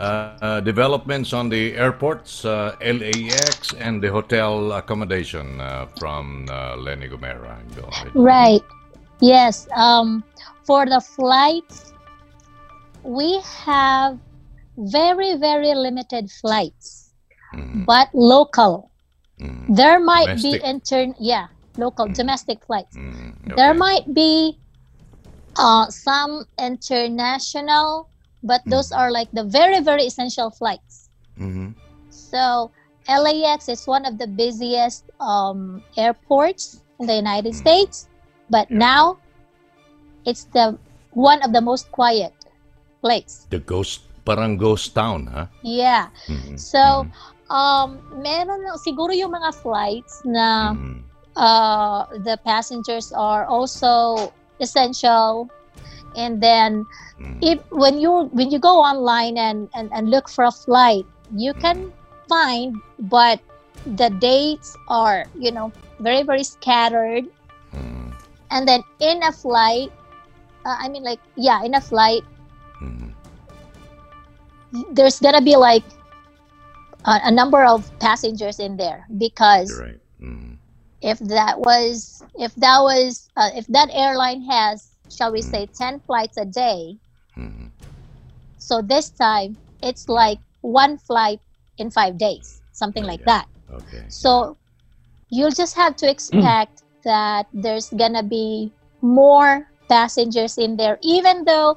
Uh, developments on the airports, uh, LAX, and the hotel accommodation uh, from uh, Lenny Gomera. Right. Yes. Um, for the flights, we have very, very limited flights, but local. There might Domestic. be intern, yeah, local domestic flights. There might be uh, some international, but those are like the very, very essential flights. Mm-hmm. So LAX is one of the busiest um, airports in the United States, but now it's the one of the most quiet place. The ghost, parang ghost town, huh? Yeah. Mhm. So um, meron siguro yung mga flights na uh, the passengers are also essential and then mm-hmm. if when you when you go online and, and and look for a flight you can mm-hmm. find but the dates are you know very very scattered. Mm-hmm. And then in a flight uh, i mean like yeah in a flight there's gonna be like a, a number of passengers in there because if that was if that was uh, if that airline has shall we say 10 flights a day. So this time it's like one flight in five days something like that. Okay. so you'll just have to expect that there's gonna be more passengers in there even though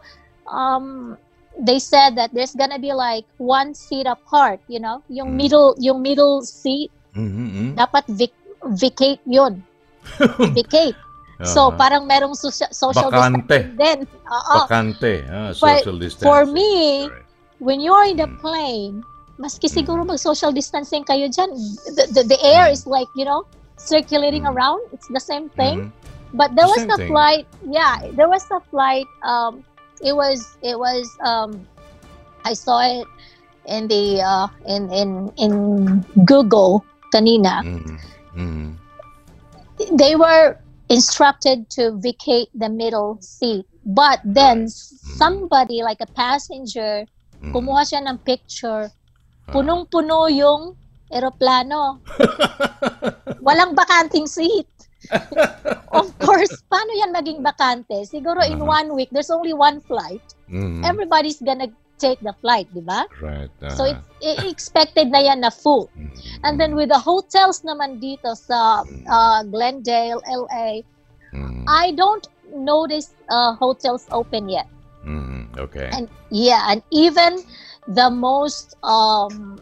um, they said that there's gonna be like one seat apart you know? Yung middle yung middle seat Mm-hmm. dapat vic- vacate yun. Vacate so Uh-huh. parang merong socia- social Bakante. distancing din Oo. Bakante. Ah, But social distancing. for me when you're in the plane maski siguro mag social distancing kayo dyan the, the, the air is like you know circulating around it's the same thing but there The was a thing. flight yeah there was a flight um it was it was um i saw it in the uh in in in google kanina Mm-hmm. they were instructed to vacate the middle seat. But then somebody like a passenger kumuha siya ng picture. Punong-puno yung eroplano. Walang bakanting seat. Of course paano yan maging bakante? Siguro in one week there's only one flight. Mhm. everybody's gonna take the flight di ba Right. So uh-huh. it's i- expected na yan na full. And then with the hotels naman dito sa uh, Glendale, LA, I don't notice uh, hotels open yet. Mhm. Okay. And yeah, and even the most um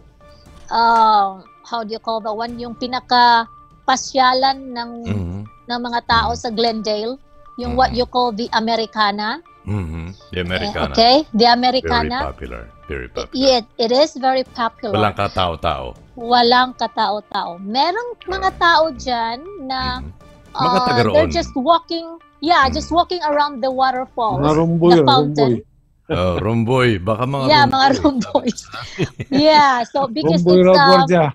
uh, how do you call the one yung pinaka pasyalan ng Mhm. ng mga tao sa Glendale, yung what you call the Americana. Mhm. The Americana. Okay, the Very Americana. popular. Very popular. It, it is very popular. Walang katao-tao. walang katao-tao. Merong mga tao dyan na Mm-hmm. Mga uh, taga roon. they're just walking, yeah, just walking around the waterfalls, Mga rumboy, the fountain. rumboy. Oh, rumboy. Baka mga yeah, rumboy. mga rumboys. yeah, so because Rumboy it's um,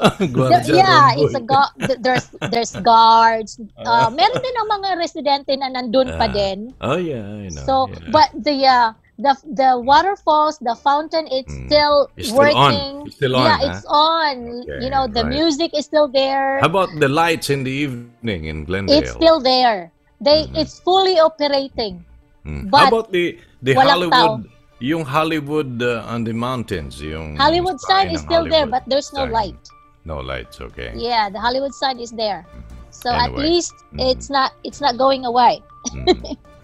yeah, it's a gu- there's there's guards. Uh, meron din ang mga residente na nandun pa Ah, din. Oh, yeah, I know. So, yeah. but the uh, the the waterfalls, the fountain, it's still. It's still on. working. It's still on, yeah, huh? it's on. Okay, you know, the right. music is still there. How about the lights in the evening in Glendale? It's still there. They it's fully operating. Hmm. but How about the the Hollywood, yung Hollywood uh, on the mountains, yung Hollywood sign is still there, but there's no sign. light. No lights, okay. Yeah, the Hollywood sign is there. So at Anyway. least it's not it's not going away.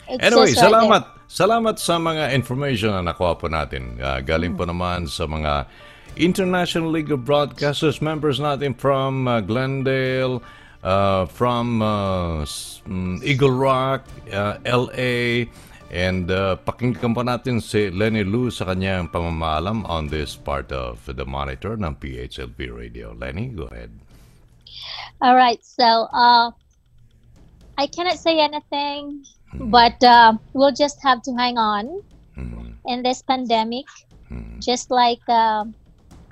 It's Anyway, right salamat. Salamat sa mga information na nakuha po natin. Ah, galing po naman sa mga International League of Broadcasters members natin from uh, Glendale, uh, from uh, mm, Eagle Rock, uh, LA, and uh, pakinggan po natin si Lenny Lu sa kanyang pamamaalam on this part of the monitor ng PHLP Radio. Lenny, go ahead. All right. So uh, I cannot say anything, but uh, we'll just have to hang on in this pandemic. Just like uh,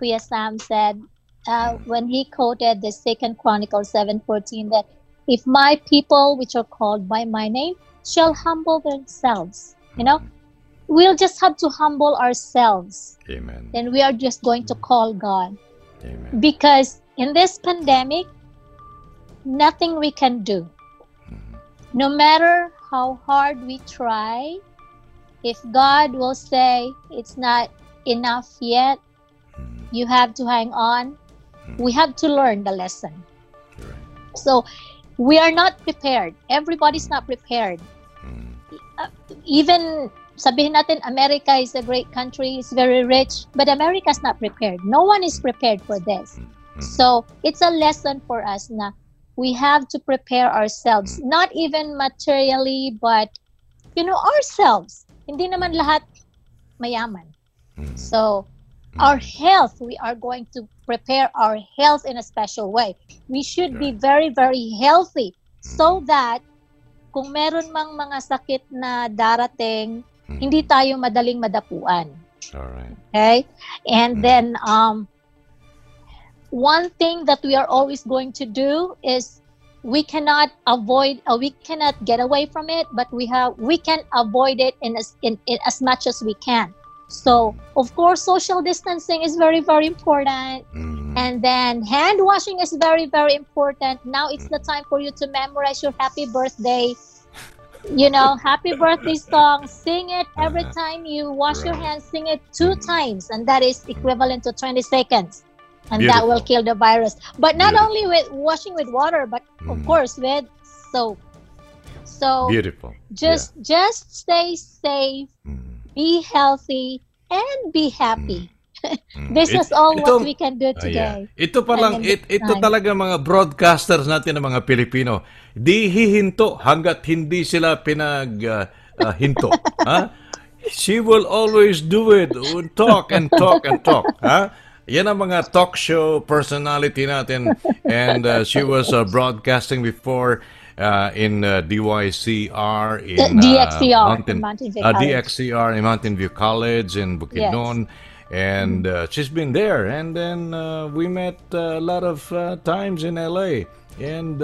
Kuya Sam said uh, when he quoted the Second Chronicle seven fourteen that if my people, which are called by my name, shall humble themselves, you know, we'll just have to humble ourselves. Amen. Then we are just going to call God Amen. because in this pandemic, nothing we can do. Mm-hmm. No matter how hard we try, if God will say it's not enough yet, mm-hmm. you have to hang on. Mm-hmm. We have to learn the lesson. So we are not prepared. Everybody's not prepared. Even sabihin natin America is a great country, it's very rich, but America's not prepared. No one is prepared for this. So it's a lesson for us na we have to prepare ourselves, not even materially, but you know, ourselves. Hindi naman lahat mayaman. So our health, we are going to prepare our health in a special way. We should be very, very healthy so that kung meron mang mga sakit na darating, hindi tayo madaling madapuan. All right. Okay? And then um one thing that we are always going to do is we cannot avoid uh, we cannot get away from it but we have we can avoid it in as in, in as much as we can so of course social distancing is very very important. Mm-hmm. And then hand washing is very very important. Now it's the mm-hmm. time for you to memorize your happy birthday. You know happy birthday song. Sing it every uh-huh. time you wash your hands. Sing it two mm-hmm. times and that is equivalent to 20 seconds. And that will kill the virus. But not only with washing with water but of course with soap. So Beautiful. just just stay safe be healthy and be happy this It- is all ito- what we can do Ah, today yeah. Ito pa lang, it, ito talaga mga broadcasters natin ng mga Pilipino. Di hihinto hanggat hindi sila pinag ah, ah, hinto. ha? She will always do it. Talk and talk and talk. Ha? Yan ang mga talk show personality natin. And uh, she was uh, broadcasting before uh, in uh, DYCR in uh, DXCR in Mountain View uh. DXCR in Mountain View College in Bukidnon. And uh, she's been there. And then uh, we met uh, a lot of uh, times in LA. And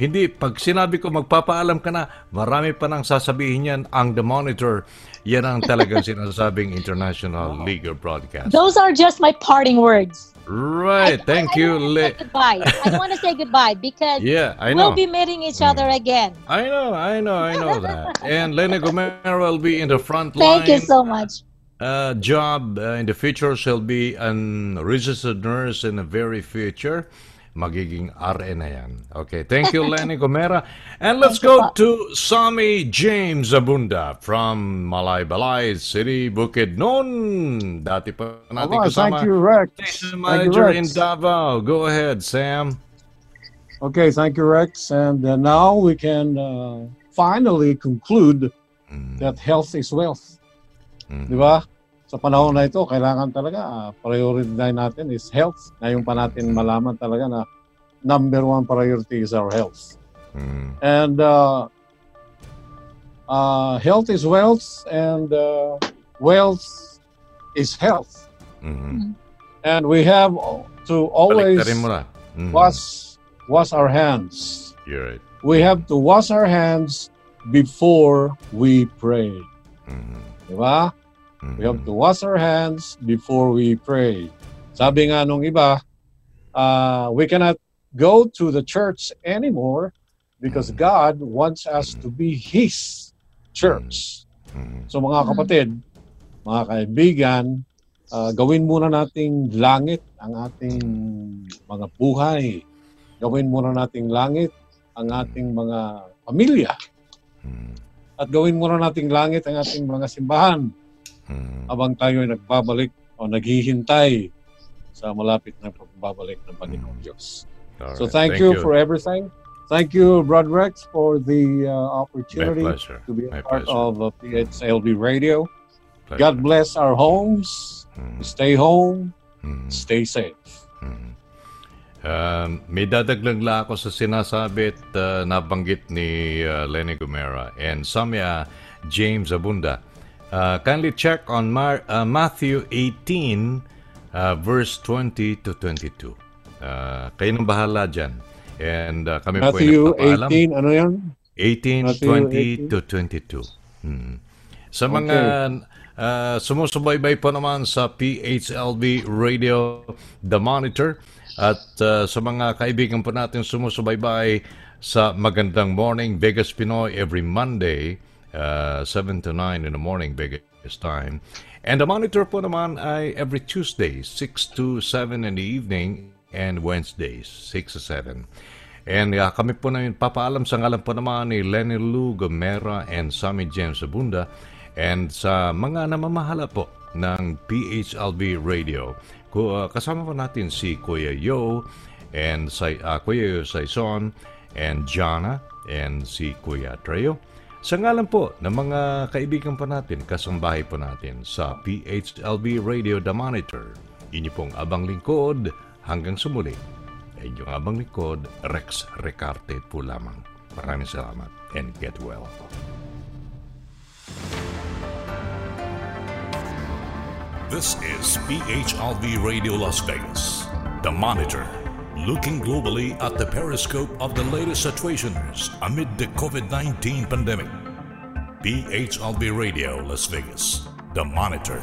hindi, pag sinabi ko magpapaalam ka na, marami pa nang sasabihin yan ang The Monitor. Yan ang talagang sinasabing International League of Broadcast. those are just my parting words Right. Thank you. Le- goodbye i want to say goodbye because Yeah, I know. we'll be meeting each other again I know, I know, I know that. And Lena Gomero will be in the front line. thank you so much uh, job uh, in the future shall be an registered nurse in the very future. Magiging RN na yan. Okay, thank you, Lenny Gomera. And let's go to Sami James Abunda from Malaybalay City, Bukidnon. Dati pa natin Aba, kasama. thank you, Rex. Station Thank you, manager Rex. in Davao. Go ahead, Sam. Okay, thank you, Rex. And uh, now we can uh, finally conclude that health is wealth. Di ba? Sa panahon na ito, kailangan talaga uh, priority natin is health. Ngayon pa natin malaman talaga na number one priority is our health. And uh, uh, health is wealth and uh, wealth is health. Mhm. And we have to always. Mhm. wash wash our hands. You're right. We have to wash our hands before we pray. Mhm. Diba? We have to wash our hands before we pray. Sabi nga nung iba, uh, we cannot go to the church anymore because God wants us to be His church. So mga kapatid, mga kaibigan, uh, gawin muna nating langit ang ating mga buhay. Gawin muna nating langit ang ating mga pamilya. At gawin muna nating langit ang ating mga simbahan habang tayo ay nagbabalik o naghihintay sa malapit na pagbabalik ng Panginoong Diyos. All So right. thank, you, for everything. Thank you, Brad Rex, for the uh, opportunity to be a My part pleasure. of uh, PHLB Radio. Pleasure. God bless our homes. Stay home. Mm. Stay safe. Um, may dadaglag lang ako sa sinasabi at uh, nabanggit ni uh, Lenny Gomera and Samya James Abunda. Uh, kindly check on Mar- uh, Matthew 18 uh, verse 20 to 22. Uh, kayo nang bahala dyan. And uh, kami po ay Matthew nagpapaalam. 18, ano yan? 18, Matthew 20 to 22. Hmm. Sa mga uh, sumusubaybay po naman sa PHLB Radio The Monitor at uh, sa mga kaibigan po natin sumusubaybay sa Magandang Morning Vegas Pinoy every Monday uh, 7 to 9 in the morning Vegas time. And The Monitor po naman ay every Tuesday 6 to 7 in the evening and Wednesdays 6 to 7. And uh, kami po na yun, papaalam sa ngalan po naman ni Lenny Lou Gomera and Sammy James Abunda and sa mga namamahala po ng PHLB Radio. Uh, kasama po natin si Kuya Yo and si, uh, Kuya Yo Saison and Jana and si Kuya Treo. Sa ngalan po ng mga kaibigan po natin, kasambahay po natin sa PHLB Radio The Monitor, inyo pong abang lingkod hanggang sumuli ay yung abang likod, Rex Recarte po lamang. Maraming salamat and get well. This is PHLV Radio Las Vegas, the monitor, looking globally at the periscope of the latest situations amid the COVID 19 pandemic. PHLV Radio Las Vegas, the monitor.